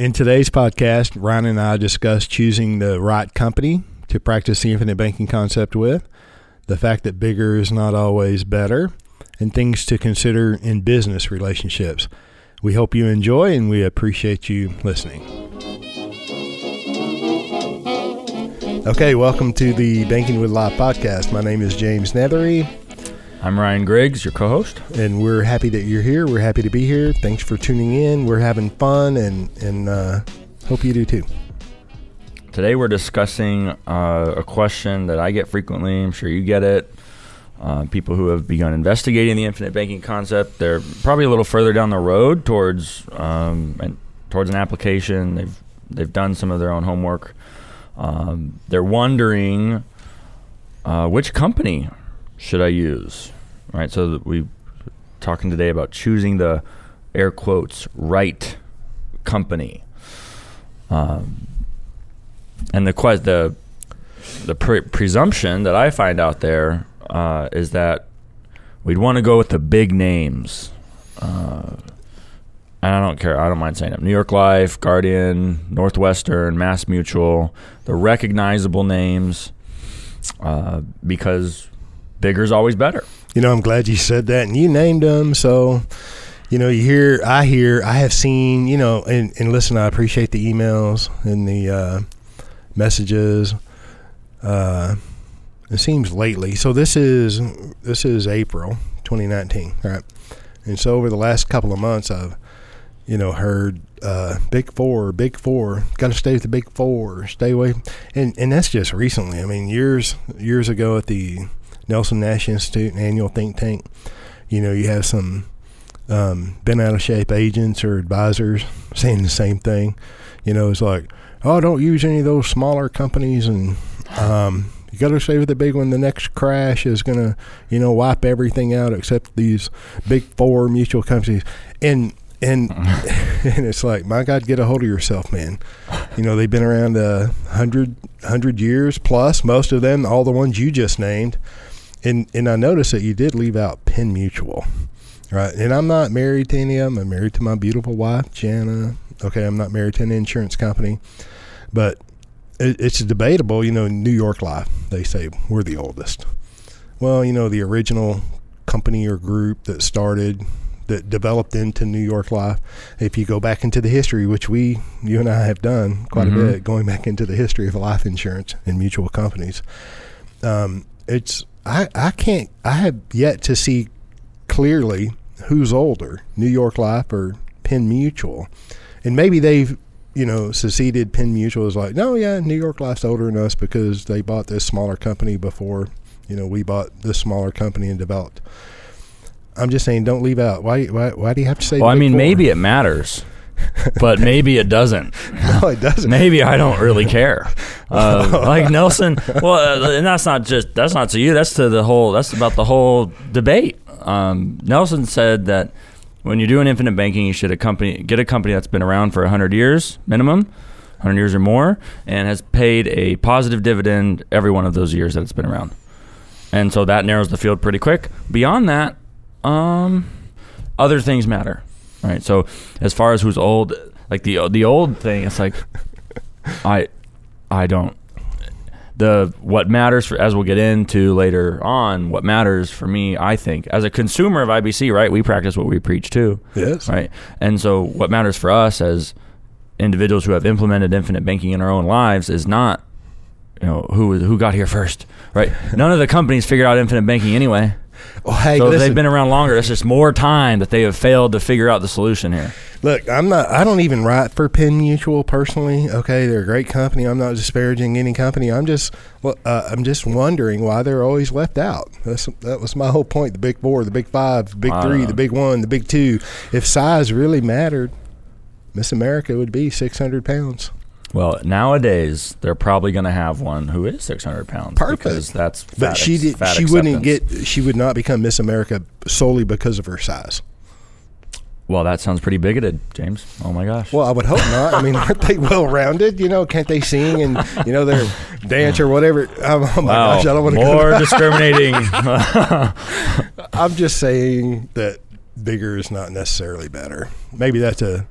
In today's podcast, Ryan and I discuss choosing the right company to practice the infinite banking concept with, the fact that bigger is not always better, and things to consider in business relationships. We hope you enjoy and we appreciate you listening. Okay, welcome to the Banking with Life podcast. My name is James Neathery. I'm Ryan Griggs, your co-host, and we're happy that you're here. We're happy to be here. Thanks for tuning in. We're having fun, and and uh, hope you do too. Today we're discussing uh, a question that I get frequently. I'm sure you get it. Uh, people who have begun investigating the infinite banking concept, they're probably a little further down the road towards um, and towards an application. They've they've done some of their own homework. Um, they're wondering uh, which company should I use? Right. So we talking today about choosing the air quotes right company. Um, and the the the pre- presumption that I find out there uh, is that we'd want to go with the big names. Uh, and I don't care. I don't mind saying them. New York Life, Guardian, Northwestern, Mass Mutual, the recognizable names, uh, because bigger is always better. You know, I'm glad you said that, and you named them. So, you know, you hear, I hear, I have seen, you know, and, and listen, I appreciate the emails and the uh, messages. Uh, it seems lately. So this is this is April 2019, right? And so over the last couple of months, I've you know heard uh, Big Four, Big Four, got to stay with the Big Four, stay away, and and that's just recently. I mean, years years ago at the Nelson Nash Institute, an annual think tank. You know, you have some um, been out of shape agents or advisors saying the same thing. You know, it's like, oh, don't use any of those smaller companies, and um, you got to stay with the big one. The next crash is going to, you know, wipe everything out except these big four mutual companies. And and and it's like, my God, get a hold of yourself, man. You know, they've been around a hundred hundred years plus. Most of them, all the ones you just named and and I noticed that you did leave out Penn Mutual, right? And I'm not married to any of them. I'm married to my beautiful wife, Jana. Okay, I'm not married to an insurance company, but it, it's debatable. You know, New York Life, they say we're the oldest. Well, you know, the original company or group that started that developed into New York Life. If you go back into the history, which we, you and I have done quite mm-hmm. a bit, going back into the history of life insurance and mutual companies, um, it's I, I can't I have yet to see clearly who's older, New York Life or Penn Mutual. And maybe they've, you know, seceded Penn Mutual is like, no, yeah, New York Life's older than us because they bought this smaller company before, you know, we bought this smaller company and developed. I'm just saying, don't leave out. Why? Why? Why do you have to say? Well, I mean, four? maybe it matters but maybe it doesn't. no, it doesn't. Maybe I don't really care. Uh, like Nelson, well, uh, and that's not just that's not to you. That's to the whole. That's about the whole debate. Um, Nelson said that when you're doing infinite banking, you should a company get a company that's been around for hundred years minimum, hundred years or more, and has paid a positive dividend every one of those years that it's been around. And so that narrows the field pretty quick. Beyond that, um, other things matter right? So as far as who's old, like the the old thing, it's like I I don't the what matters for as we'll get into later on what matters for me i think as a consumer of ibc right we practice what we preach too yes. right? And so what matters for us as individuals who have implemented infinite banking in our own lives is not you know who who got here first right? None of the companies figured out infinite banking anyway well, hey, so they've been around longer. It's just more time that they have failed to figure out the solution here. Look, I'm not. I don't even write for Penn Mutual personally. Okay, they're a great company. I'm not disparaging any company. I'm just. Well, uh, I'm just wondering why they're always left out. That's, that was my whole point. The big four, the big five, the big three, the big one, the big two. If size really mattered, Miss America would be 600 pounds. Well, nowadays they're probably going to have one who is 600 pounds. Perfect. Because that's but she did. She acceptance. wouldn't get. She would not become Miss America solely because of her size. Well, that sounds pretty bigoted, James. Oh my gosh. Well, I would hope not. I mean, aren't they well rounded? You know, can't they sing and you know their dance or whatever? Oh, oh my wow. gosh, I don't want to more discriminating. I'm just saying that bigger is not necessarily better. Maybe that's a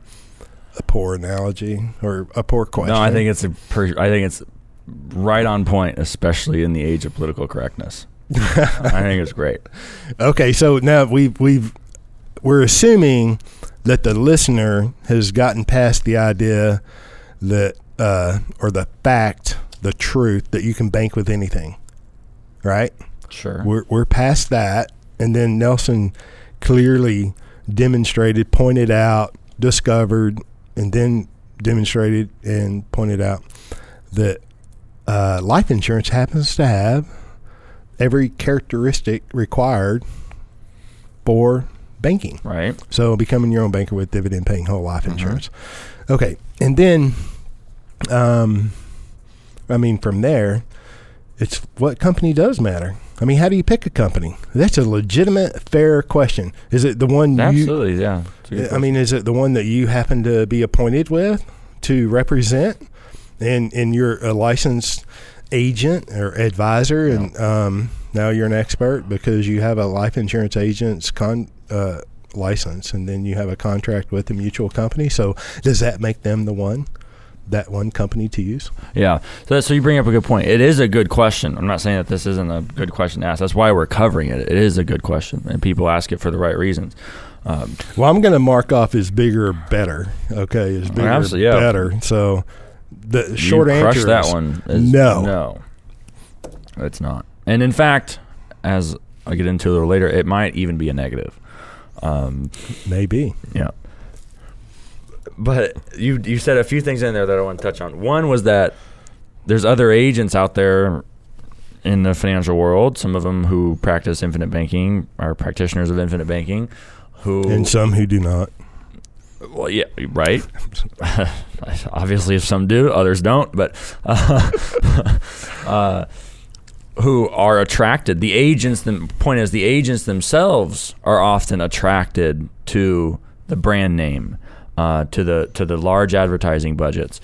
a poor analogy or a poor question. No, I think it's a. Per, I think it's right on point, especially in the age of political correctness. I think it's great. Okay, so now we've we've we're assuming that the listener has gotten past the idea that uh, or the fact, the truth that you can bank with anything, right? Sure. We're we're past that, and then Nelson clearly demonstrated, pointed out, discovered, and then demonstrated and pointed out that uh, life insurance happens to have every characteristic required for banking. Right. So becoming your own banker with dividend paying whole life Mhm. insurance. Okay. And then um I mean from there it's what company does matter. I mean, how do you pick a company? That's a legitimate, fair question. Is it the one you Absolutely. Yeah. I mean, is it the one that you happen to be appointed with to represent, and and you're a licensed agent or advisor, and um, now you're an expert because you have a life insurance agent's con uh, license, and then you have a contract with the mutual company. So does that make them the one, that one company to use? Yeah. So, so you bring up a good point. It is a good question. I'm not saying that this isn't a good question to ask. That's why we're covering it. It is a good question, and people ask it for the right reasons. Um, Well, I'm going to mark off as bigger better. Okay, as bigger yeah. better. So the short answer that is one. Is no. no, it's not. And in fact, as I get into a little later, it might even be a negative. Um, maybe. yeah. But you you said a few things in there that I want to touch on. One was that there's other agents out there in the financial world. Some of them who practice infinite banking are practitioners of infinite banking. Who And some who do not. well, yeah, right. Obviously, if some do, others don't. But uh, uh, who are attracted? The agents. The point is, the agents themselves are often attracted to the brand name, uh, to the to the large advertising budgets,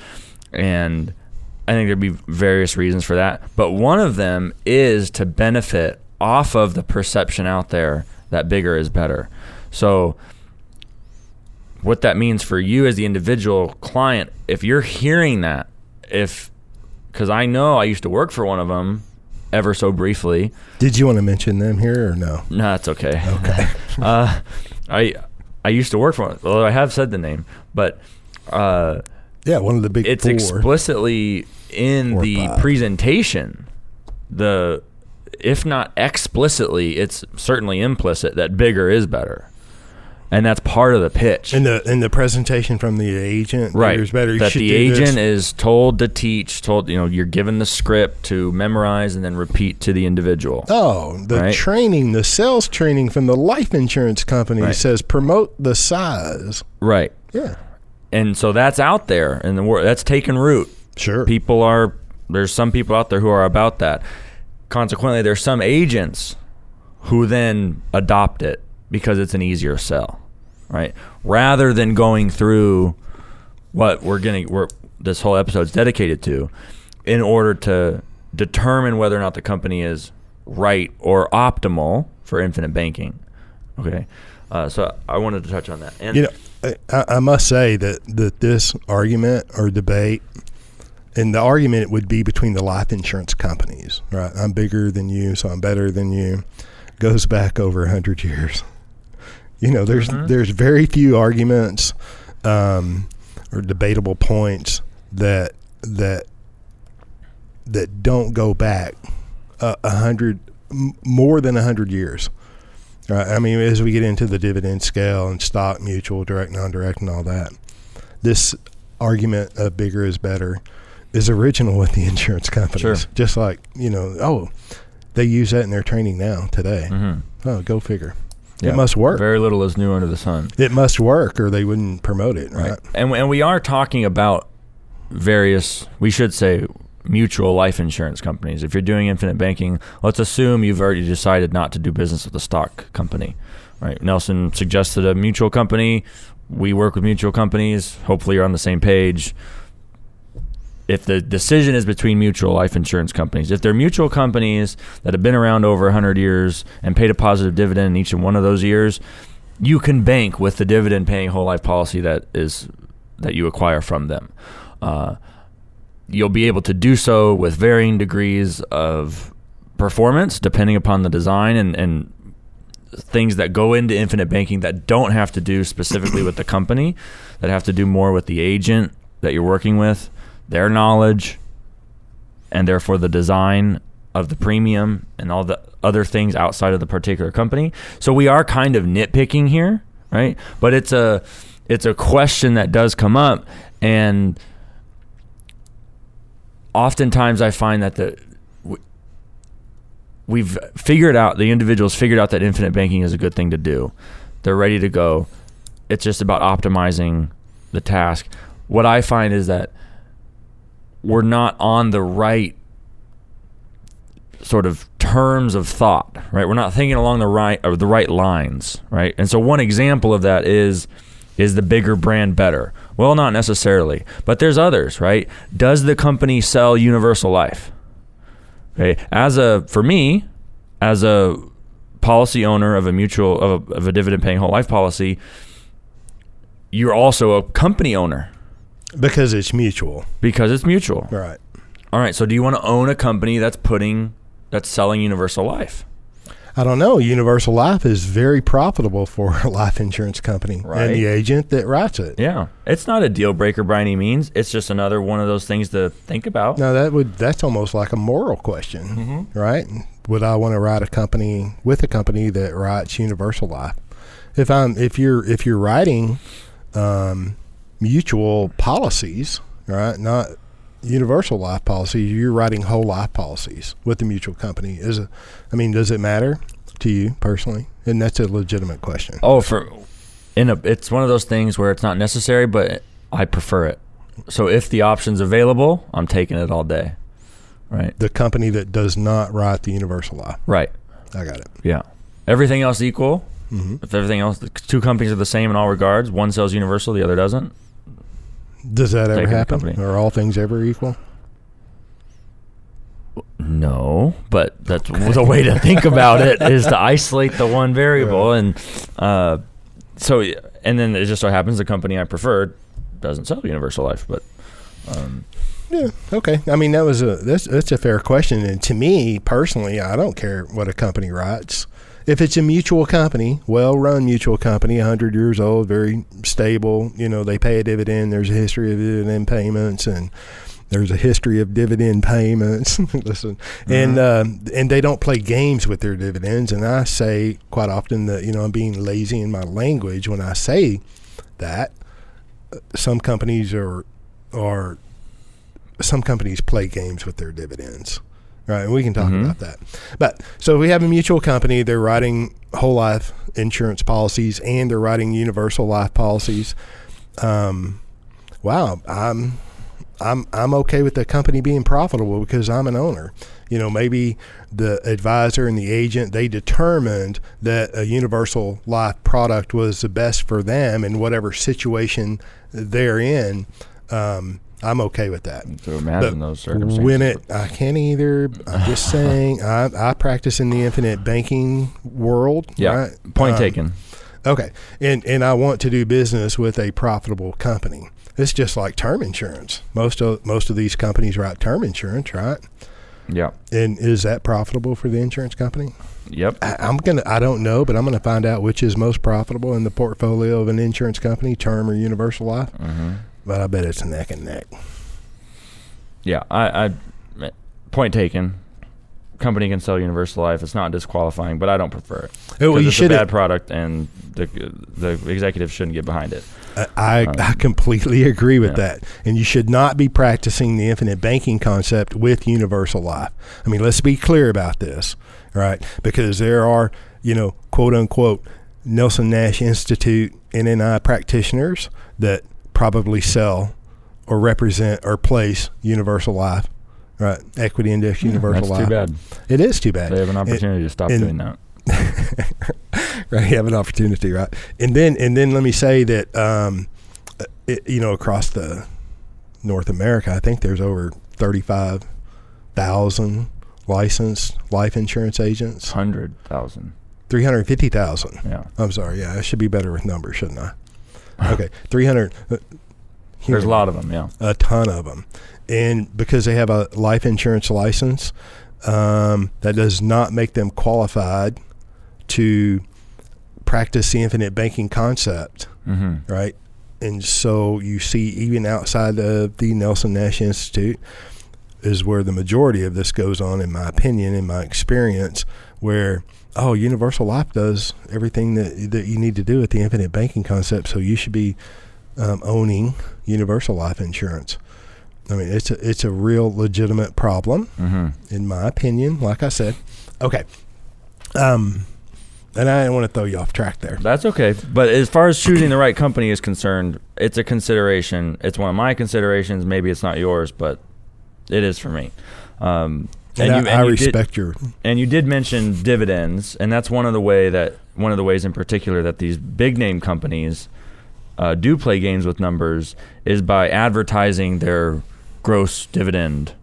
and I think there'd be various reasons for that. But one of them is to benefit off of the perception out there that bigger is better. So what that means for you as the individual client if you're hearing that if because i know i used to work for one of them ever so briefly Did you want to mention them here or no? no that's okay okay uh, i i used to work for one although i have said the name but uh, Yeah, one of the big it's four. explicitly in the five. presentation the if not explicitly it's certainly implicit that bigger is better and that's part of the pitch in the in the presentation from the agent. right better. You that the do this. agent is told to teach told you know you're given the script to memorize and then repeat to the individual Oh, the Right. training, the sales training from the life insurance company Right. says promote the size. right Yeah, and so that's out there in the world that's taken root sure. people are there's some people out there who are about that consequently there's some agents who then adopt it because it's an easier sell right rather than going through what we're getting we're this whole episode's dedicated to in order to determine whether or not the company is right or optimal for infinite banking okay uh, so i wanted to touch on that and You know, I- I, must say that that this argument or debate, and the argument would be between the life insurance companies. Right, I'm bigger than you, so I'm better than you. Goes back over a hundred years. You know, there's Mhm. there's very few arguments um, or debatable points that that that don't go back a, a hundred m- more than a hundred years. Right. I mean, as we get into the dividend scale and stock, mutual, direct, non-direct, and all that, this argument of bigger is better is original with the insurance companies. Sure. Just like you know, oh, they use that in their training now today. Mhm. Oh, go figure. It must work. very little is new under the sun. It must work, or they wouldn't promote it, right? right. And, and we are talking about various we should say mutual life insurance companies. If you're doing infinite banking let's assume you've already decided not to do business with a stock company right? Nelson suggested a mutual company. We work with mutual companies. Hopefully you're on the same page if the decision is between mutual life insurance companies, if they're mutual companies that have been around over 100 years and paid a positive dividend in each and one of those years, you can bank with the dividend paying whole life policy that is that you acquire from them. Uh, you'll be able to do so with varying degrees of performance depending upon the design and, and things that go into infinite banking that don't have to do specifically with the company, that have to do more with the agent that you're working with, their knowledge, and therefore the design of the premium and all the other things outside of the particular company. So we are kind of nitpicking here, right? But it's a it's a question that does come up and oftentimes I find that the we've figured out the individuals figured out that infinite banking is a good thing to do. They're ready to go. It's just about optimizing the task. What I find is that we're not on the right sort of terms of thought, right? We're not thinking along the right or the right lines, right? And so one example of that is is the bigger brand better? Well, not necessarily, but there's others, right? Does the company sell universal life? Okay, as a for me, as a policy owner of a mutual of a, of a dividend paying whole life policy, you're also a company owner because it's mutual. because it's mutual. Right. All right, so do you want to own a company that's putting that's selling universal life? I don't know. Universal Life is very profitable for a life insurance company Right. and the agent that writes it. Yeah, it's not a deal breaker by any means. It's just another one of those things to think about. No, that would that's almost like a moral question, Mm-hmm. right? Would I want to write a company with a company that writes Universal Life? If I'm if you're if you're writing um, mutual policies, right? Not universal life policies. You're writing whole life policies with the mutual company. Is it? I mean, does it matter to you personally? And that's a legitimate question. Oh, for in a, it's one of those things where it's not necessary, but I prefer it. So if the option's available, I'm taking it all day. Right. The company that does not write the universal life. Right. I got it. Yeah. Everything else equal. hmm If everything else, the two companies are the same in all regards. One sells universal, the other doesn't. Does that ever happen? Are all things ever equal? No, but that's the way to think about it is to isolate the one variable, and uh, so and then it just so happens the company I prefer doesn't sell universal life, but um, Yeah. Okay. I mean, that was a that's that's a fair question, and to me personally, I don't care what a company writes. If it's a mutual company, well-run mutual company, hundred years old, very stable, you know, they pay a dividend. There's a history of dividend payments, and there's a history of dividend payments. Listen, and um, and they don't play games with their dividends. And I say quite often that you know I'm being lazy in my language when I say that. Uh, Some companies are are some companies play games with their dividends. Right, and we can talk Mhm. about that. But so we have a mutual company, they're writing whole life insurance policies and they're writing universal life policies. Um, wow, I'm I'm I'm okay with the company being profitable because I'm an owner. You know, maybe the advisor and the agent they determined that a universal life product was the best for them in whatever situation they're in. Um, I'm okay with that. to imagine But those circumstances. When it, I can't either. I'm just saying, I, I practice in the infinite banking world. yeah, right? point Um, taken. Okay, and and I want to do business with a profitable company. It's just like term insurance. Most of most of these companies write term insurance, right? Yeah, And is that profitable for the insurance company? yep. I, I'm gonna. I don't know, but I'm gonna find out which is most profitable in the portfolio of an insurance company, term or universal life. hmm But I bet it's neck and neck. Yeah, I, I point taken. Company can sell universal life. It's not disqualifying, but I don't prefer it. Oh, well, you it's a bad product, and the the executives shouldn't get behind it. I, I, Um, I completely agree with yeah. that. And you should not be practicing the infinite banking concept with universal life. I mean, let's be clear about this, right? Because there are, you know, quote unquote, Nelson Nash Institute NNI practitioners that probably sell or represent or place universal life, right? Equity index universal That's life. too bad. It is too bad They have an opportunity to stop and- doing that. right you have an opportunity right and then and then let me say that um it, you know across the north america i think there's over 35000 licensed life insurance agents Hundred thousand. 350000 Yeah. i'm sorry yeah i should be better with numbers shouldn't i okay 300 uh, There's a lot of them, yeah. a ton of them, and because they have a life insurance license, um, that does not make them qualified to practice the infinite banking concept, Mm-hmm. right? And so you see, even outside of the Nelson Nash Institute, is where the majority of this goes on, in my opinion, in my experience, where oh, Universal Life does everything that that you need to do with the infinite banking concept, so you should be um, owning Universal Life Insurance. I mean, it's a it's a real legitimate problem, Mm-hmm. in my opinion. Like I said, okay. Um, and I didn't want to throw you off track there. That's okay. But as far as choosing the right company is concerned, it's a consideration. It's one of my considerations. Maybe it's not yours, but it is for me. Um, And, I, I you respect your. Did, and you did mention dividends, and that's one of the way that one of the ways in particular that these big name companies uh, do play games with numbers is by advertising their gross dividend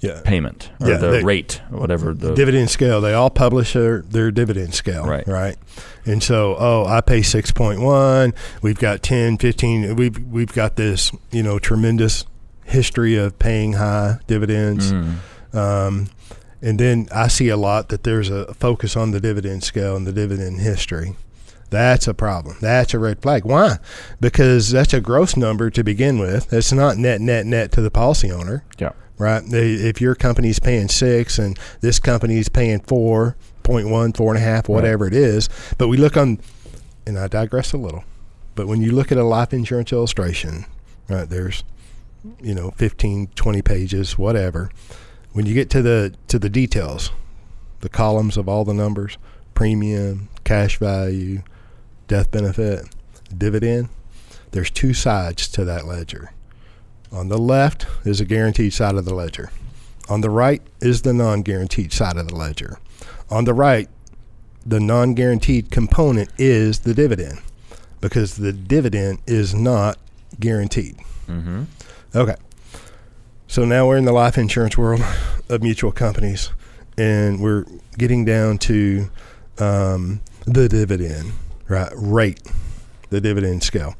Yeah. payment or Yeah, the they- rate, whatever the dividend scale. They all publish their, their dividend scale. Right. Right. And so, oh, I pay 6.1. We've got 10, 15. We've, we've got this, you know, tremendous history of paying high dividends. Mm. Um, and then I see a lot that there's a focus on the dividend scale and the dividend history. That's a problem. That's a red flag. Why? Because that's a gross number to begin with. It's not net, net, net to the policy owner yeah. right? If your company's paying six and this company's paying four point one, four and a half, whatever it is, but we look on, and I digress a little, but when you look at a life insurance illustration, right, there's, you know, 15, 20 pages, whatever. When you get to the to the details, the columns of all the numbers, premium, cash value, death benefit, dividend, there's two sides to that ledger. On the left is a guaranteed side of the ledger. On the right is the non guaranteed side of the ledger. On the right, the non guaranteed component is the dividend because the dividend is not guaranteed. Mm-hmm. Okay. So now we're in the life insurance world of mutual companies, and we're getting down to um, the dividend right rate, the dividend scale.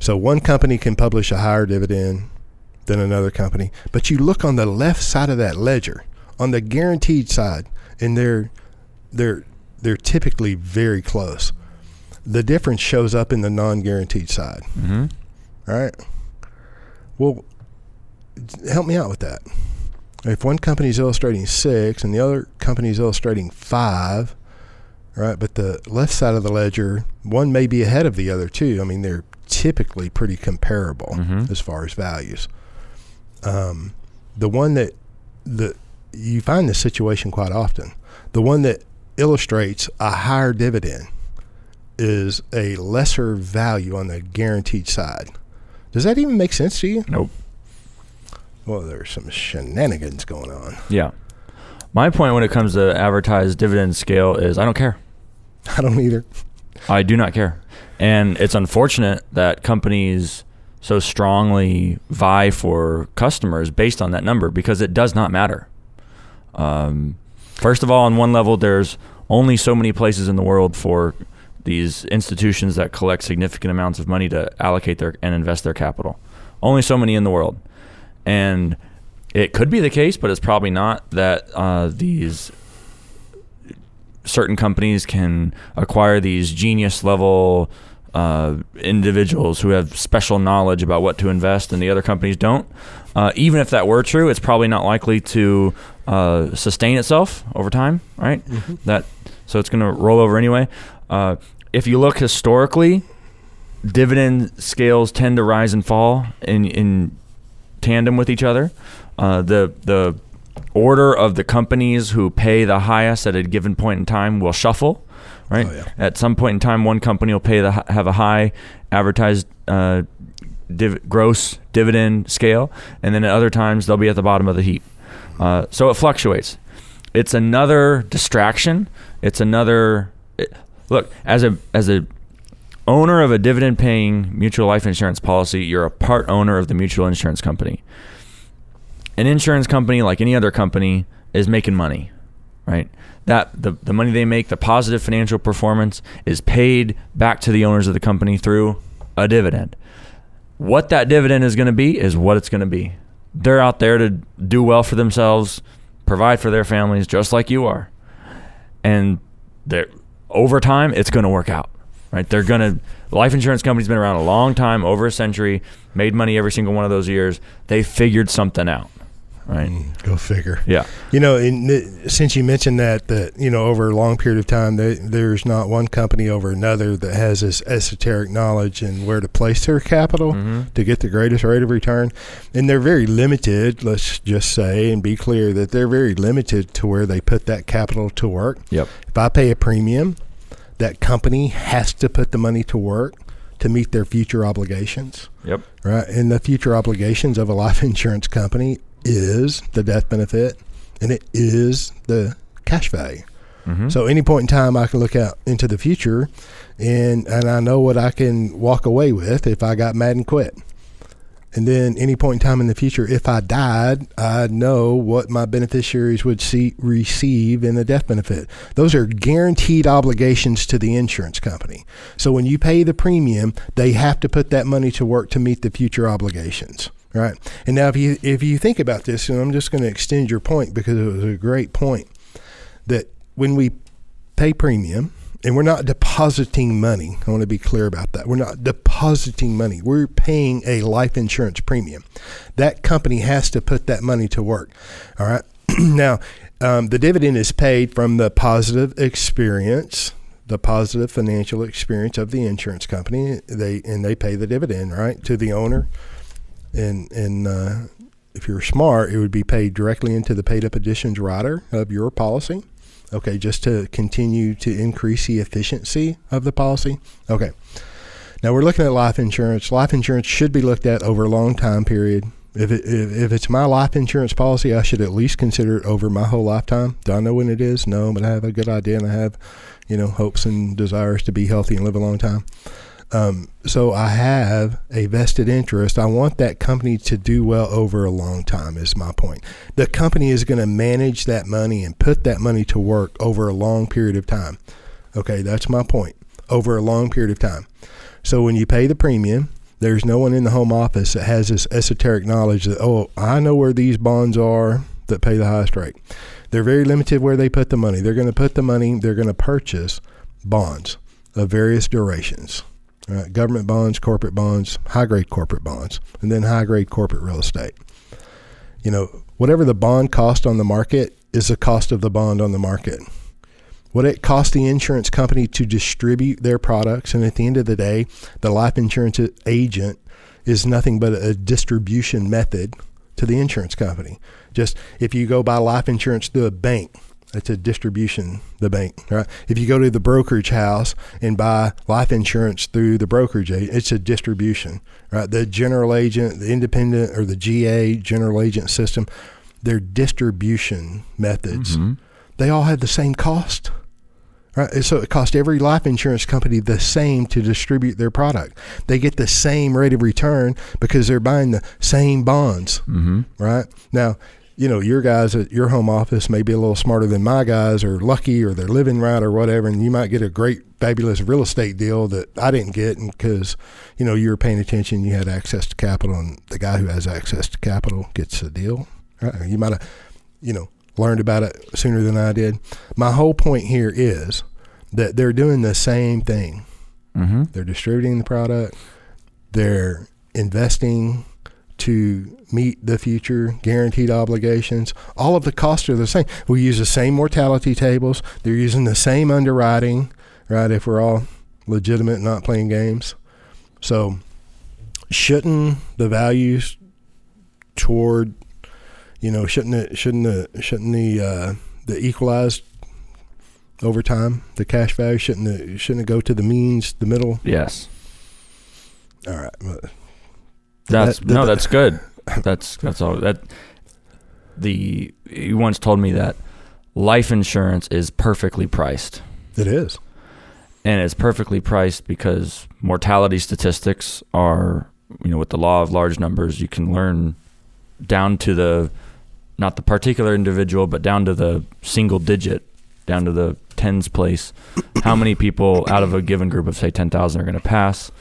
So one company can publish a higher dividend than another company, but you look on the left side of that ledger, on the guaranteed side, and they're they're they're typically very close. The difference shows up in the non-guaranteed side. Mm-hmm. All right. Well, help me out with that. If one company is illustrating six and the other company is illustrating five, right? But the left side of the ledger, one may be ahead of the other two. I mean, they're typically pretty comparable Mhm. as far as values. Um, the one that the you find this situation quite often. The one that illustrates a higher dividend is a lesser value on the guaranteed side. Does that even make sense to you? Nope. Well, there's some shenanigans going on. Yeah. My point when it comes to advertised dividend scale is I don't care. I don't either. I do not care. And it's unfortunate that companies so strongly vie for customers based on that number because it does not matter. Um, first of all, on one level, there's only so many places in the world for these institutions that collect significant amounts of money to allocate their and invest their capital. Only so many in the world. And it could be the case, but it's probably not that uh, these certain companies can acquire these genius level uh, individuals who have special knowledge about what to invest and the other companies don't. Uh, even if that were true, it's probably not likely to uh, sustain itself over time, right? That so it's going to roll over anyway. Uh, if you look historically, dividend scales tend to rise and fall in in tandem with each other. Uh, the the order of the companies who pay the highest at a given point in time will shuffle. Right. Oh, yeah. At some point in time, one company will pay the have a high advertised uh, div- gross dividend scale, and then at other times they'll be at the bottom of the heap. Uh, so it fluctuates. It's another distraction. It's another it- look as a as a owner of a dividend paying mutual life insurance policy, you're a part owner of the mutual insurance company. An insurance company, like any other company, is making money, right? That the, the money they make, the positive financial performance, is paid back to the owners of the company through a dividend. what that dividend is going to be is what it's going to be. They're out there to do well for themselves, provide for their families, just like you are, and over time it's going to work out. Right? They're going to. Life insurance company's been around a long time, over a century, made money every single one of those years. They figured something out right? Mm, go figure. Yeah. You know, in, since you mentioned that, that you know, over a long period of time, there, there's not one company over another that has this esoteric knowledge and where to place their capital Mm-hmm. to get the greatest rate of return, and they're very limited. Let's just say and be clear that they're very limited to where they put that capital to work. Yep. If I pay a premium, that company has to put the money to work to meet their future obligations Yep. right? And the future obligations of a life insurance company is the death benefit and it is the cash value. Mm-hmm. So any point in time I can look out into the future and and I know what I can walk away with if I got mad and quit. And then any point in time in the future, if I died, I'd know what my beneficiaries would see receive in the death benefit. Those are guaranteed obligations to the insurance company. So when you pay the premium, they have to put that money to work to meet the future obligations. Right. And now if you if you think about this, and I'm just going to extend your point because it was a great point, that when we pay premium and we're not depositing money. I want to be clear about that. We're not depositing money. We're paying a life insurance premium. That company has to put that money to work. All right. now, um, the dividend is paid from the positive experience, the positive financial experience of the insurance company. They and they pay the dividend right to the owner, and and uh, if you're smart, it would be paid directly into the paid up additions rider of your policy. Okay, just to continue to increase the efficiency of the policy. Okay. Now we're looking at life insurance. Life insurance should be looked at over a long time period. If, it, if, if it's my life insurance policy, I should at least consider it over my whole lifetime. Do I know when it is? No, but I have a good idea and I have, you know, hopes and desires to be healthy and live a long time. Um, so I have a vested interest. I want that company to do well over a long time. Is my point. The company is going to manage that money and put that money to work over a long period of time. Okay, that's my point. Over a long period of time. So when you pay the premium, there's no one in the home office that has this esoteric knowledge that oh, I know where these bonds are that pay the highest rate. They're very limited where they put the money. They're going to put the money. They're going to purchase bonds of various durations uh, government bonds, corporate bonds, high grade corporate bonds, and then high grade corporate real estate. You know, whatever the bond cost on the market is the cost of the bond on the market. What it costs the insurance company to distribute their products, and at the end of the day, the life insurance agent is nothing but a distribution method to the insurance company. Just if you go buy life insurance through a bank, it's a distribution, the bank, right? If you go to the brokerage house and buy life insurance through the brokerage, it's a distribution, right? The general agent, the independent or the GA, general agent system, their distribution methods, Mm-hmm. they all have the same cost. Right? So it costs every life insurance company the same to distribute their product. They get the same rate of return because they're buying the same bonds, Mm-hmm. right? Now, you know, your guys at your home office may be a little smarter than my guys, or lucky, or they're living right, or whatever, and you might get a great, fabulous real estate deal that I didn't get, because you know you were paying attention, you had access to capital, and the guy who has access to capital gets a deal. Right? You might have, you know, learned about it sooner than I did. My whole point here is that they're doing the same thing. Mm-hmm. They're distributing the product. They're investing to meet the future guaranteed obligations. All of the costs are the same. We use the same mortality tables. They're using the same underwriting, right? If we're all legitimate, not playing games. So, shouldn't the values toward, you know, shouldn't it, shouldn't the, shouldn't the, uh, the equalized over time, the cash value shouldn't shouldn't it go to the means, the middle? Yes. All right. That's That- no, that- that's good. That's that's all. That the you once told me that life insurance is perfectly priced, It is. and it's perfectly priced because mortality statistics are you know with the law of large numbers you can learn down to the not the particular individual but down to the single digit down to the tens place how many people out of a given group of say 10,000 are going to pass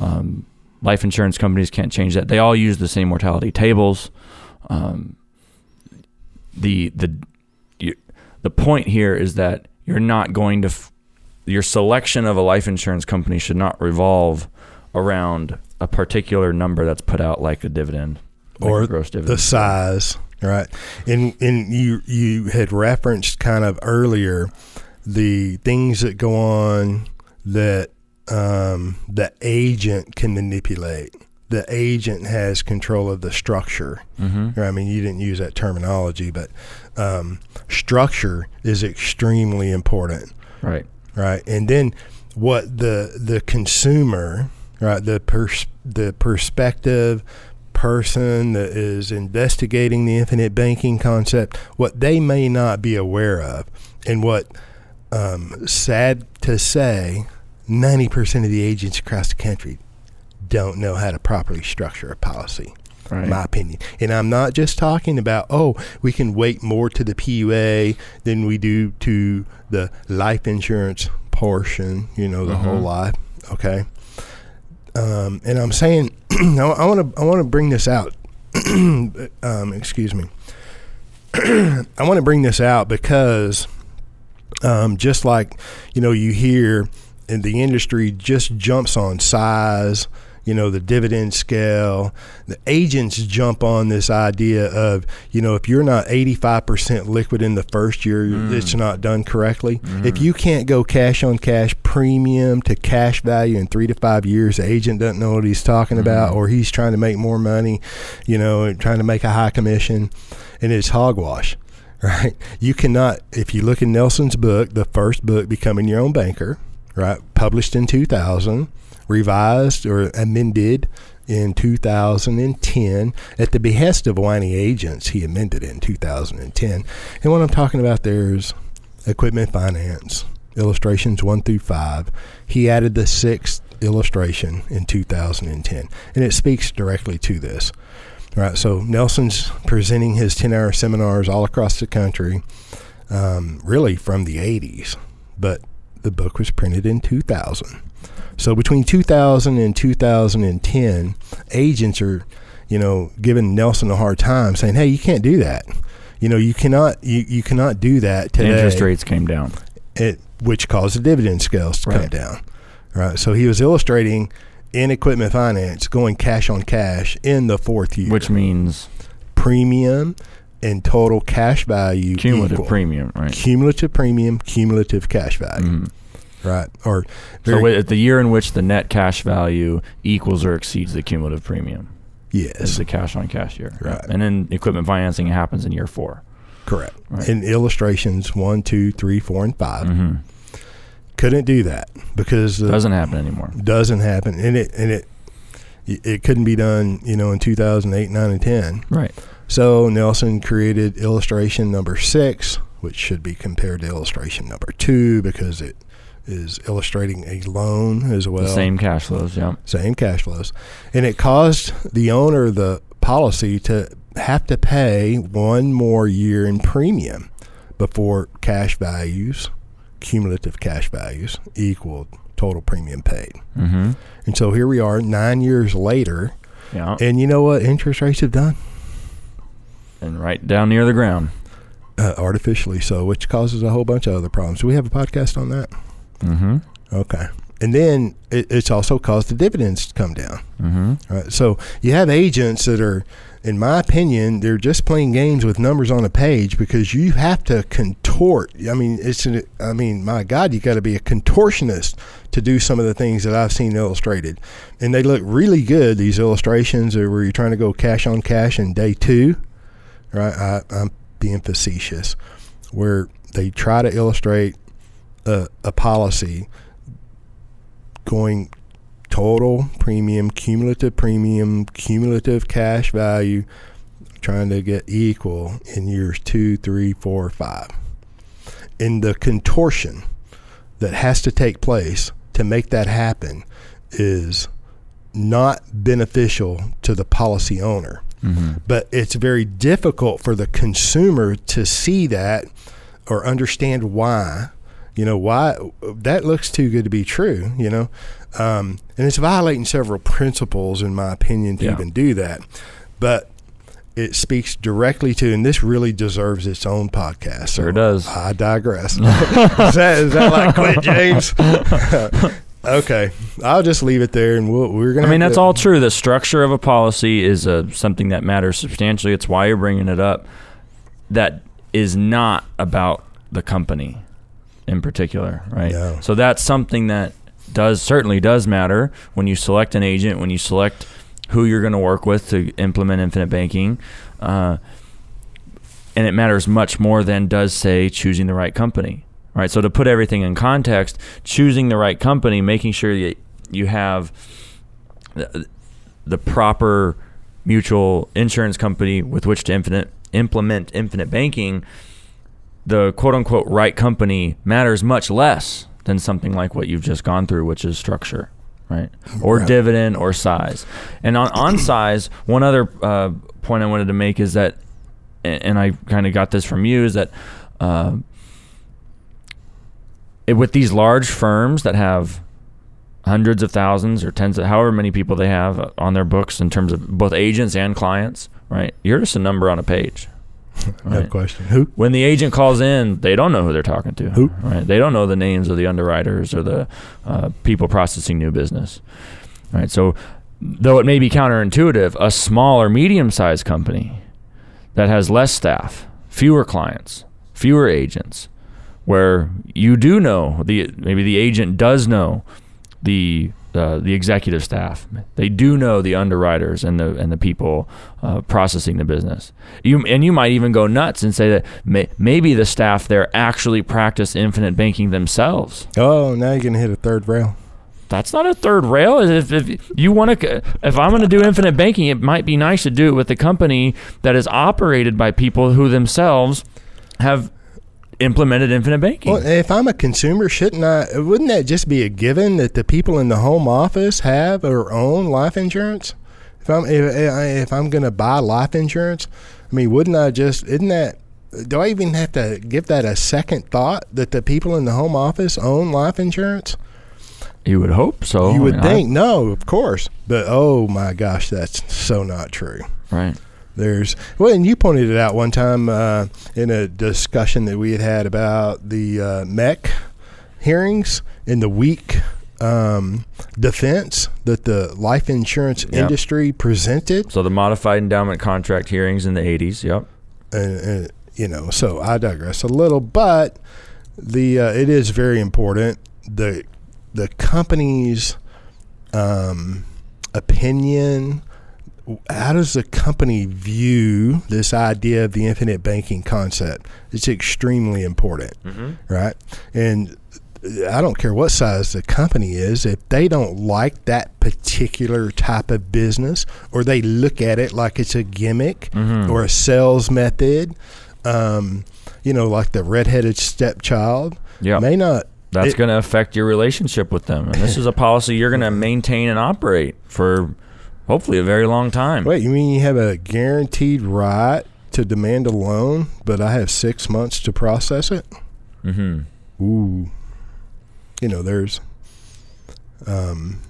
um, life insurance companies can't change that. They all use the same mortality tables. Um, the the you, the point here is that you're not going to f- your selection of a life insurance company should not revolve around a particular number that's put out like a dividend like or gross dividend. the size, right? And and you you had referenced kind of earlier the things that go on that um, the agent can manipulate. The agent has control of the structure. Mhm. I mean, you didn't use that terminology, but um, structure is extremely important Right. right? And then what the the consumer, right? The pers- the perspective person that is investigating the infinite banking concept, what they may not be aware of, and what um, sad to say, ninety percent of the agents across the country don't know how to properly structure a policy Right. my opinion. And I'm not just talking about, oh, we can weight more to the PUA than we do to the life insurance portion, you know, the whole Mhm. life. Okay. Um, and I'm saying, I want to, I want to bring this out. um, excuse me. I want to bring this out because, um, just like, you know, you hear in the industry just jumps on size, you know, the dividend scale. The agents jump on this idea of, you know, if you're not 85% liquid in the first year, Mm. it's not done correctly. Mhm. If you can't go cash on cash premium to cash value in three to five years, the agent doesn't know what he's talking about, Mhm. or he's trying to make more money, you know, and trying to make a high commission, and it's hogwash. Right, you cannot. If you look in Nelson's book, the first book, "Becoming Your Own Banker," right, published in 2000, revised or amended in 2010 at the behest of whiny agents. He amended it in 2010. And what I'm talking about there is equipment finance, illustrations one through five. He added the sixth illustration in 2010, and it speaks directly to this. Right, so Nelson's presenting his 10 hour seminars all across the country, um, really from the 80s, but the book was printed in 2000. So between 2000 and 2010, agents are, you know, giving Nelson a hard time, saying, "Hey, you can't do that. You know, you cannot you, you cannot do that today." Interest rates came down. it, which caused the dividend scales to come down. Right. So he was illustrating in equipment finance going cash on cash in the fourth year, Which means premium and total cash value cumulative equal. premium, right? Cumulative premium, cumulative cash value. Mhm. Right. Or So very, wi- at the year in which the net cash value equals or exceeds the cumulative premium is yes, the cash on cash year. Right. And then equipment financing happens in year four. correct. Right. In illustrations one, two, three, four, and 5 hmm couldn't do that because the, Doesn't happen anymore. doesn't happen, and it and it it couldn't be done, you know, in 2008, 9, and 10. Right. So Nelson created illustration number six, which should be compared to illustration number two because it is illustrating a loan as well. the same cash flows. Yeah. same cash flows, and it caused the owner of the policy to have to pay one more year in premium before cash values, cumulative cash values, equaled total premium paid. hmm And so here we are, nine years later, Yeah. and you know what interest rates have done? And right down near the ground. Uh, artificially so, which causes a whole bunch of other problems. Do we have a podcast on that? hmm Okay. And then it, it's also caused the dividends to come down. hmm Right. So you have agents that are, in my opinion, they're just playing games with numbers on a page because you have to contort. I mean, it's. An, I mean, my God, you got to be a contortionist to do some of the things that I've seen illustrated, and they look really good. These illustrations are where you're trying to go cash on cash in day two, right? I, I'm being facetious, where they try to illustrate a, a policy going total premium, cumulative premium, cumulative cash value, trying to get equal in years two, three, four, five. And the contortion that has to take place to make that happen is not beneficial to the policy owner. Hmm But it's very difficult for the consumer to see that or understand why You know why? That looks too good to be true. You know, um, and it's violating several principles, in my opinion, to Yeah. even do that. But it speaks directly to, and this really deserves its own podcast. Sure does. I digress. is, that, is that like quit, James? okay, I'll just leave it there, and we'll, we're gonna. I mean, that's to- all true. The structure of a policy is uh, something that matters substantially. It's why you're bringing it up. That is not about the company in particular, right? No. So that's something that does certainly does matter when you select an agent, when you select who you're going to work with to implement infinite banking. Uh, and it matters much more than does say choosing the right company right so to put everything in context choosing the right company making sure that you have the, the proper mutual insurance company with which to infinite, implement infinite banking the quote unquote right company matters much less than something like what you've just gone through which is structure right or Right. dividend or size and on, on size one other uh, point i wanted to make is that and and I kind of got this from you, is that uh, it, with these large firms that have hundreds of thousands or tens of however many people they have on their books in terms of both agents and clients, right? You're just a number on a page. no Right? question. Who? When the agent calls in, they don't know who they're talking to. Who? Right? They don't know the names of the underwriters or the uh, people processing new business. Right? So, though it may be counterintuitive, a small or medium-sized company that has less staff, fewer clients, fewer agents, where you do know the maybe the agent does know the uh, the executive staff. They do know the underwriters and the and the people uh, processing the business. You and you might even go nuts and say that may, maybe the staff there actually practice infinite banking themselves. Oh, now you're gonna hit a third rail. That's not a third rail. If, if you want to, if I'm going to do infinite banking, it might be nice to do it with a company that is operated by people who themselves have implemented infinite banking. Well, if I'm a consumer, shouldn't I? Wouldn't that just be a given that the people in the home office have or own life insurance? If I'm if, if I'm going to buy life insurance, I mean, wouldn't I just? Isn't that? Do I even have to give that a second thought that the people in the home office own life insurance? you would hope so. you I would mean, I- think no, of course, but oh my gosh, that's so not true. right? There's well, and you pointed it out one time uh, in a discussion that we had had about the uh, MEC hearings in the weak um, defense that the life insurance Yeah. industry presented, So the modified endowment contract hearings in the 80s. Yep. and, and you know, so I digress a little, but the uh, it is very important the the company's um, opinion. How does the company view this idea of the infinite banking concept? It's extremely important, right? And I don't care what size the company is, if they don't like that particular type of business or they look at it like it's a gimmick Mhm. or a sales method, um, you know, like the redheaded stepchild, may not. That's going to affect your relationship with them. And this is a policy you're going to maintain and operate for hopefully a very long time. Wait, you mean you have a guaranteed right to demand a loan, but I have six months to process it? hmm Ooh. You know, there's um,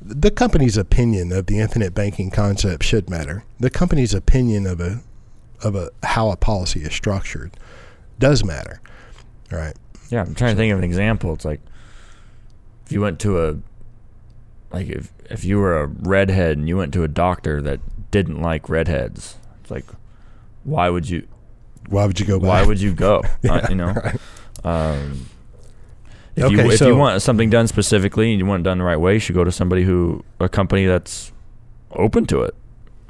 the company's opinion of the infinite banking concept should matter. The company's opinion of a of a how a policy is structured does matter. Right. Yeah, I'm trying to think of an example. It's like if you went to a like if if you were a redhead and you went to a doctor that didn't like redheads, it's like why would you Why would you go back? why would you go? Yeah, Uh, you know. right. Um, if you if so- you want something done specifically and you want it done the right way, you should go to somebody who a company that's open to it.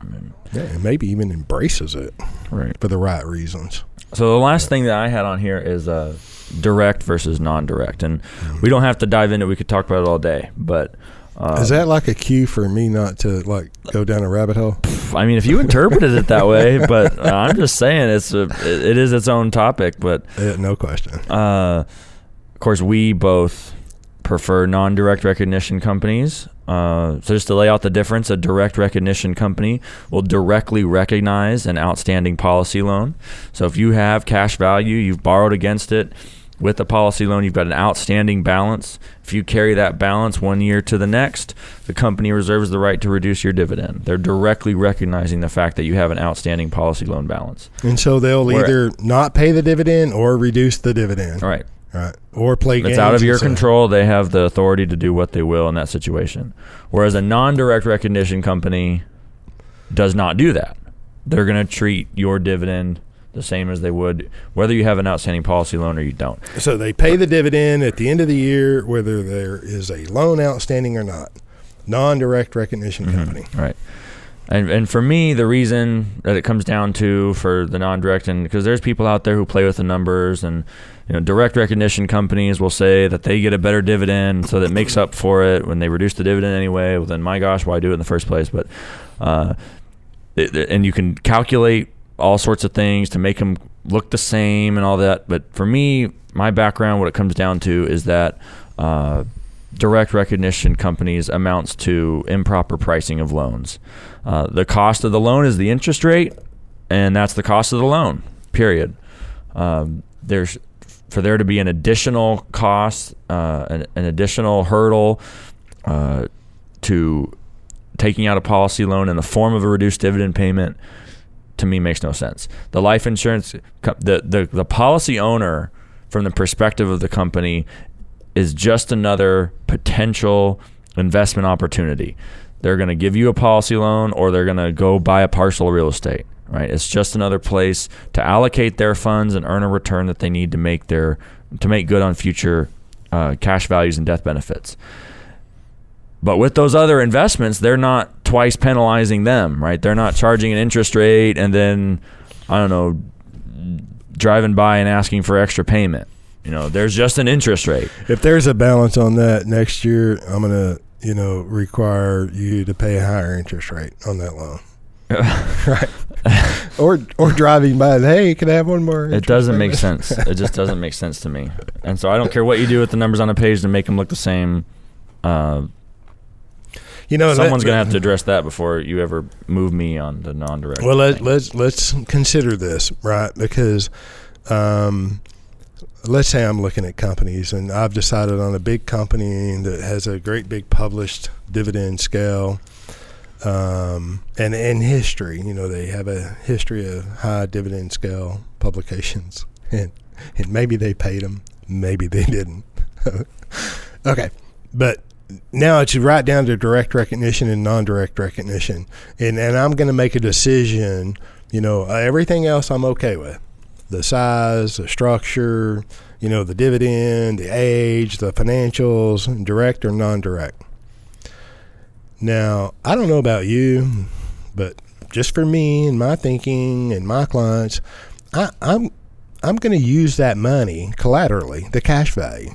I mean, Yeah, and maybe even embraces it right. for the right reasons. So the last thing that I had on here is uh, direct versus non-direct, and we don't have to dive into. it. We could talk about it all day, but uh, Is that like a cue for me not to like go down a rabbit hole? I mean, if you interpreted it that way, but uh, I'm just saying it's a, it, it is its own topic. But Uh, no question. uh, of course, we both prefer non-direct recognition companies. Uh, so just to lay out the difference, a direct recognition company will directly recognize an outstanding policy loan. So if you have cash value, you've borrowed against it, with a policy loan, you've got an outstanding balance. If you carry that balance one year to the next, the company reserves the right to reduce your dividend. They're directly recognizing the fact that you have an outstanding policy loan balance. And so they'll Where- either not pay the dividend or reduce the dividend. Right. Right. Or play games. It's out of your say- control. They have the authority to do what they will in that situation. Whereas a non direct recognition company does not do that. They're going to treat your dividend the same as they would whether you have an outstanding policy loan or you don't. So they pay the dividend at the end of the year, whether there is a loan outstanding or not. Non-direct recognition Mm-hmm. company. Right. And and for me, the reason that it comes down to for the non-direct, and because there's people out there who play with the numbers, and you know, direct recognition companies will say that they get a better dividend, so that makes up for it when they reduce the dividend anyway. Well, then my gosh, why do it in the first place? But uh, it- and you can calculate all sorts of things to make them look the same and all that. But for me, my background, what it comes down to is that. Uh, direct recognition companies amounts to improper pricing of loans. Uh, the cost of the loan is the interest rate, and that's the cost of the loan. Period. Um, there's for there to be an additional cost, uh, an, an additional hurdle uh, to taking out a policy loan in the form of a reduced dividend payment. To me, makes no sense. The life insurance, the the the policy owner, from the perspective of the company, is just another potential investment opportunity. They're going to give you a policy loan or they're going to go buy a parcel of real estate, right? It's just another place to allocate their funds and earn a return that they need to make their to make good on future uh, cash values and death benefits. But with those other investments, they're not twice penalizing them, right? They're not charging an interest rate and then I don't know driving by and asking for extra payment. You know, there's just an interest rate. If there's a balance on that next year, I'm gonna, you know, require you to pay a higher interest rate on that loan. right. or or driving by, and, hey, can I have one more? It doesn't make sense. It just doesn't make sense to me. And so I don't care what you do with the numbers on a page to make them look the same. Uh, You know, someone's going to have to address that before you ever move me on the non-direct. Well, let, let's let's consider this, right? Because um, let's say I'm looking at companies, and I've decided on a big company that has a great big published dividend scale, um, and in history. You know, they have a history of high dividend scale publications, and and maybe they paid them, maybe they didn't. okay, but now it's right down to direct recognition and non-direct recognition. And and I'm going to make a decision you know uh, everything else I'm okay with. The size the structure you know the dividend the age the financials direct or non-direct. Now I don't know about you but just for me and my thinking and my clients I, I'm I'm going to use that money collaterally the cash value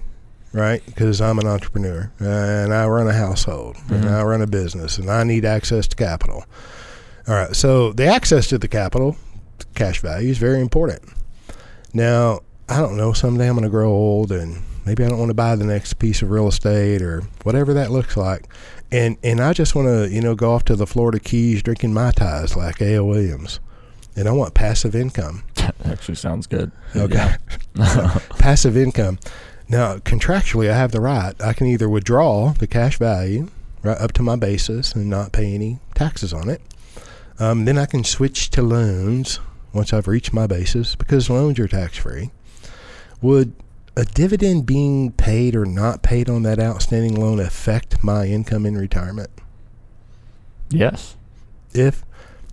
right? Because I'm an entrepreneur and I run a household and Mhm. I run a business and I need access to capital. All right, so the access to the capital, cash value, is very important. Now, I don't know, someday I'm going to grow old and maybe I don't want to buy the next piece of real estate or whatever that looks like. And, and I just want to, you know, go off to the Florida Keys drinking Mai Tais like A.L. Williams. And I want passive income. actually sounds good. Okay. Yeah. passive income. Now, contractually, I have the right. I can either withdraw the cash value right up to my basis and not pay any taxes on it. Um, then I can switch to loans once I've reached my basis because loans are tax free. Would a dividend being paid or not paid on that outstanding loan affect my income in retirement? yes. if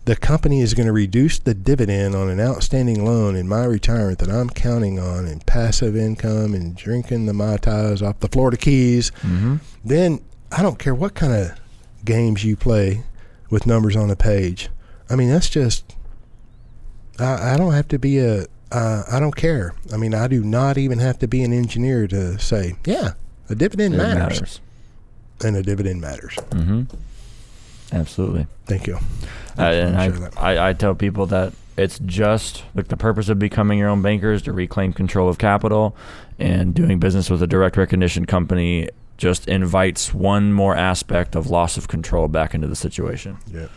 the company is going to reduce the dividend on an outstanding loan in my retirement that I'm counting on in passive income and drinking the Mai Tais off the Florida Keys, Mm-hmm. then I don't care what kind of games you play with numbers on a page. I mean, that's just, I, I don't have to be a, uh, I don't care. I mean, I do not even have to be an engineer to say, yeah, a dividend matters. matters. And a dividend matters. Mm-hmm. Absolutely. Thank you. Uh, and I, I, I tell people that it's just like the purpose of becoming your own banker is to reclaim control of capital, and doing business with a direct recognition company just invites one more aspect of loss of control back into the situation. Yeah.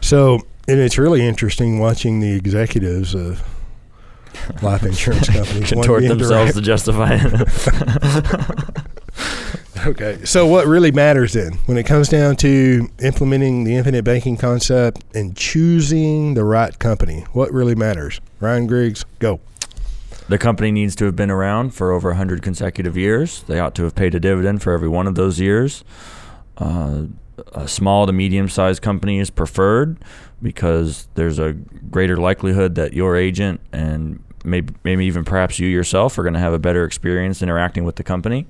So, and it's really interesting watching the executives of life insurance companies. Contort themselves direct. to justify it. Okay. So what really matters then when it comes down to implementing the infinite banking concept and choosing the right company? What really matters? Ryan Griggs, go. The company needs to have been around for over 100 consecutive years. They ought to have paid a dividend for every one of those years. Uh, a small to medium sized company is preferred because there's a greater likelihood that your agent and maybe, maybe even perhaps you yourself are going to have a better experience interacting with the company.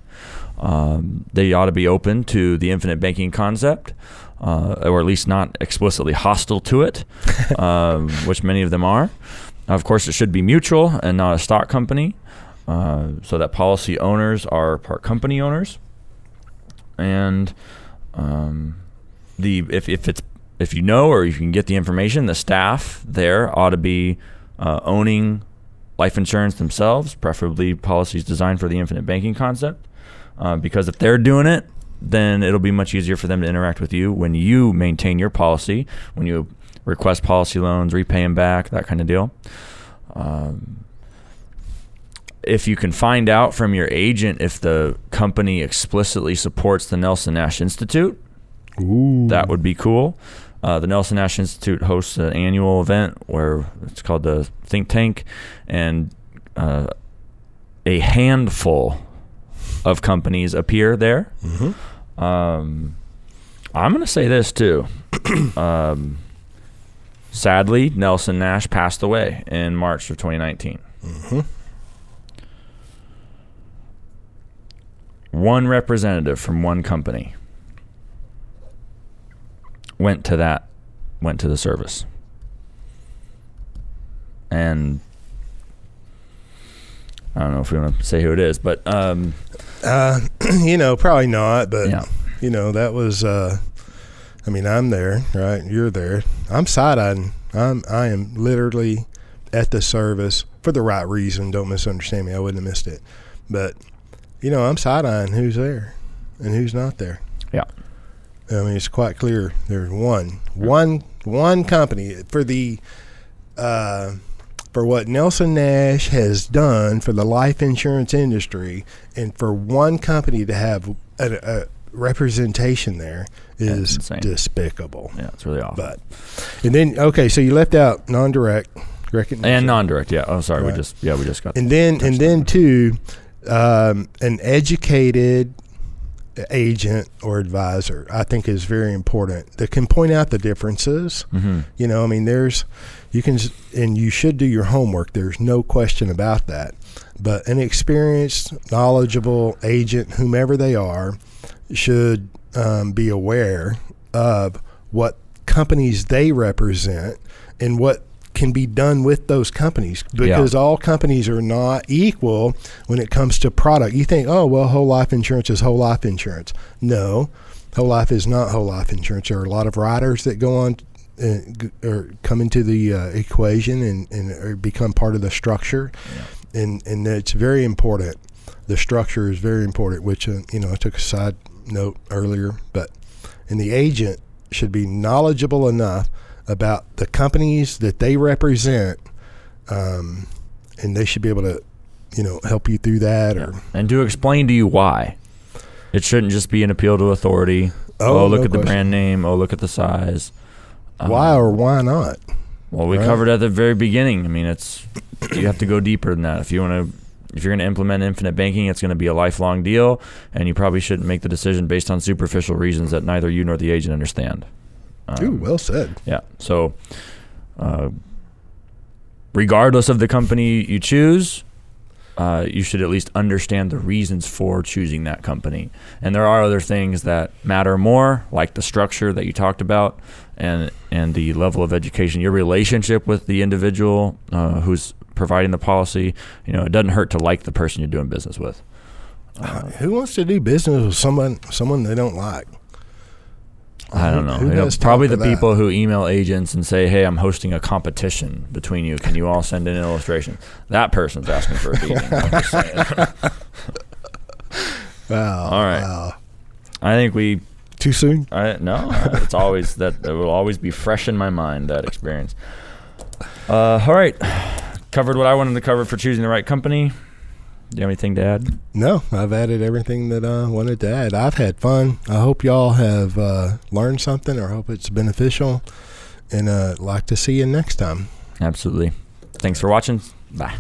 Um, they ought to be open to the infinite banking concept. Uh, or at least not explicitly hostile to it, um, which many of them are. Of course, it should be mutual and not a stock company, uh, so that policy owners are part company owners. And um, the if, if it's if you know or you can get the information, the staff there ought to be uh, owning life insurance themselves, preferably policies designed for the infinite banking concept. Uh, because if they're doing it, then it'll be much easier for them to interact with you when you maintain your policy, when you request policy loans, repay them back, that kind of deal. Um, if you can find out from your agent if the company explicitly supports the Nelson Nash Institute, Ooh. that would be cool. Uh, the Nelson Nash Institute hosts an annual event where it's called the Think Tank, and uh, a handful of companies appear there. Mhm. Um, I'm going to say this too. um, sadly, Nelson Nash passed away in March of 2019. Mhm. One representative from one company went to that, went to the service, and I don't know if we want to say who it is, but um, Uh, you know, probably not, but yeah, you know, that was. Uh, I mean, I'm there, right? You're there. I'm side eyeing. I'm. I am literally at the service for the right reason. Don't misunderstand me. I wouldn't have missed it, but you know, I'm side eyeing who's there and who's not there. Yeah. I mean, it's quite clear. There's one, one, one company for the. Uh, for what Nelson Nash has done for the life insurance industry, and for one company to have a, a representation there is despicable. yeah, it's really awful. But and then okay, so you left out non-direct recognition, and non-direct, yeah. Oh, sorry, we just yeah, we just got. and then and then too, um, an educated agent or advisor, I think is very important. That can point out the differences. hmm You know, I mean, there's, you can, and you should do your homework. There's no question about that. But an experienced, knowledgeable agent, whomever they are, should um, be aware of what companies they represent and what can be done with those companies because all companies are not equal when it comes to product. You think, oh, well, whole life insurance is whole life insurance. No, whole life is not whole life insurance. There are a lot of riders that go on uh, or come into the uh, equation and, and become part of the structure. And, and it's very important. The structure is very important, which, uh, you know, I took a side note earlier, but, and the agent should be knowledgeable enough about the companies that they represent, um, and they should be able to, you know, help you through that. Or and to explain to you why. It shouldn't just be an appeal to authority. Oh, Oh, look no at the brand name. Oh, look at the size. why Um, or why not? Well, we Right. covered at the very beginning. I mean, it's you have to go deeper than that if you want to. If you're going to implement infinite banking, it's going to be a lifelong deal, and you probably shouldn't make the decision based on superficial reasons that neither you nor the agent understand. Um, Ooh, well said. Yeah. So, uh, regardless of the company you choose, uh, you should at least understand the reasons for choosing that company. And there are other things that matter more, like the structure that you talked about, and and the level of education, your relationship with the individual uh, who's providing the policy. You know, it doesn't hurt to like the person you're doing business with. Uh, Who wants to do business with someone someone they don't like? I don't know. Who You know, probably the that? people who email agents and say, "Hey, I'm hosting a competition between you. Can you all send in an illustration?" That person's asking for a beating. I'm just saying. Wow. All right. Wow. I think we. Too soon? I, no, it's always that. It will always be fresh in my mind that experience. Uh, all right. covered what I wanted to cover for choosing the right company. Do you have anything to add? No, I've added everything that I wanted to add. I've had fun. I hope y'all have uh, learned something or hope it's beneficial. And uh, like to see you next time. Absolutely. Thanks for watching. Bye.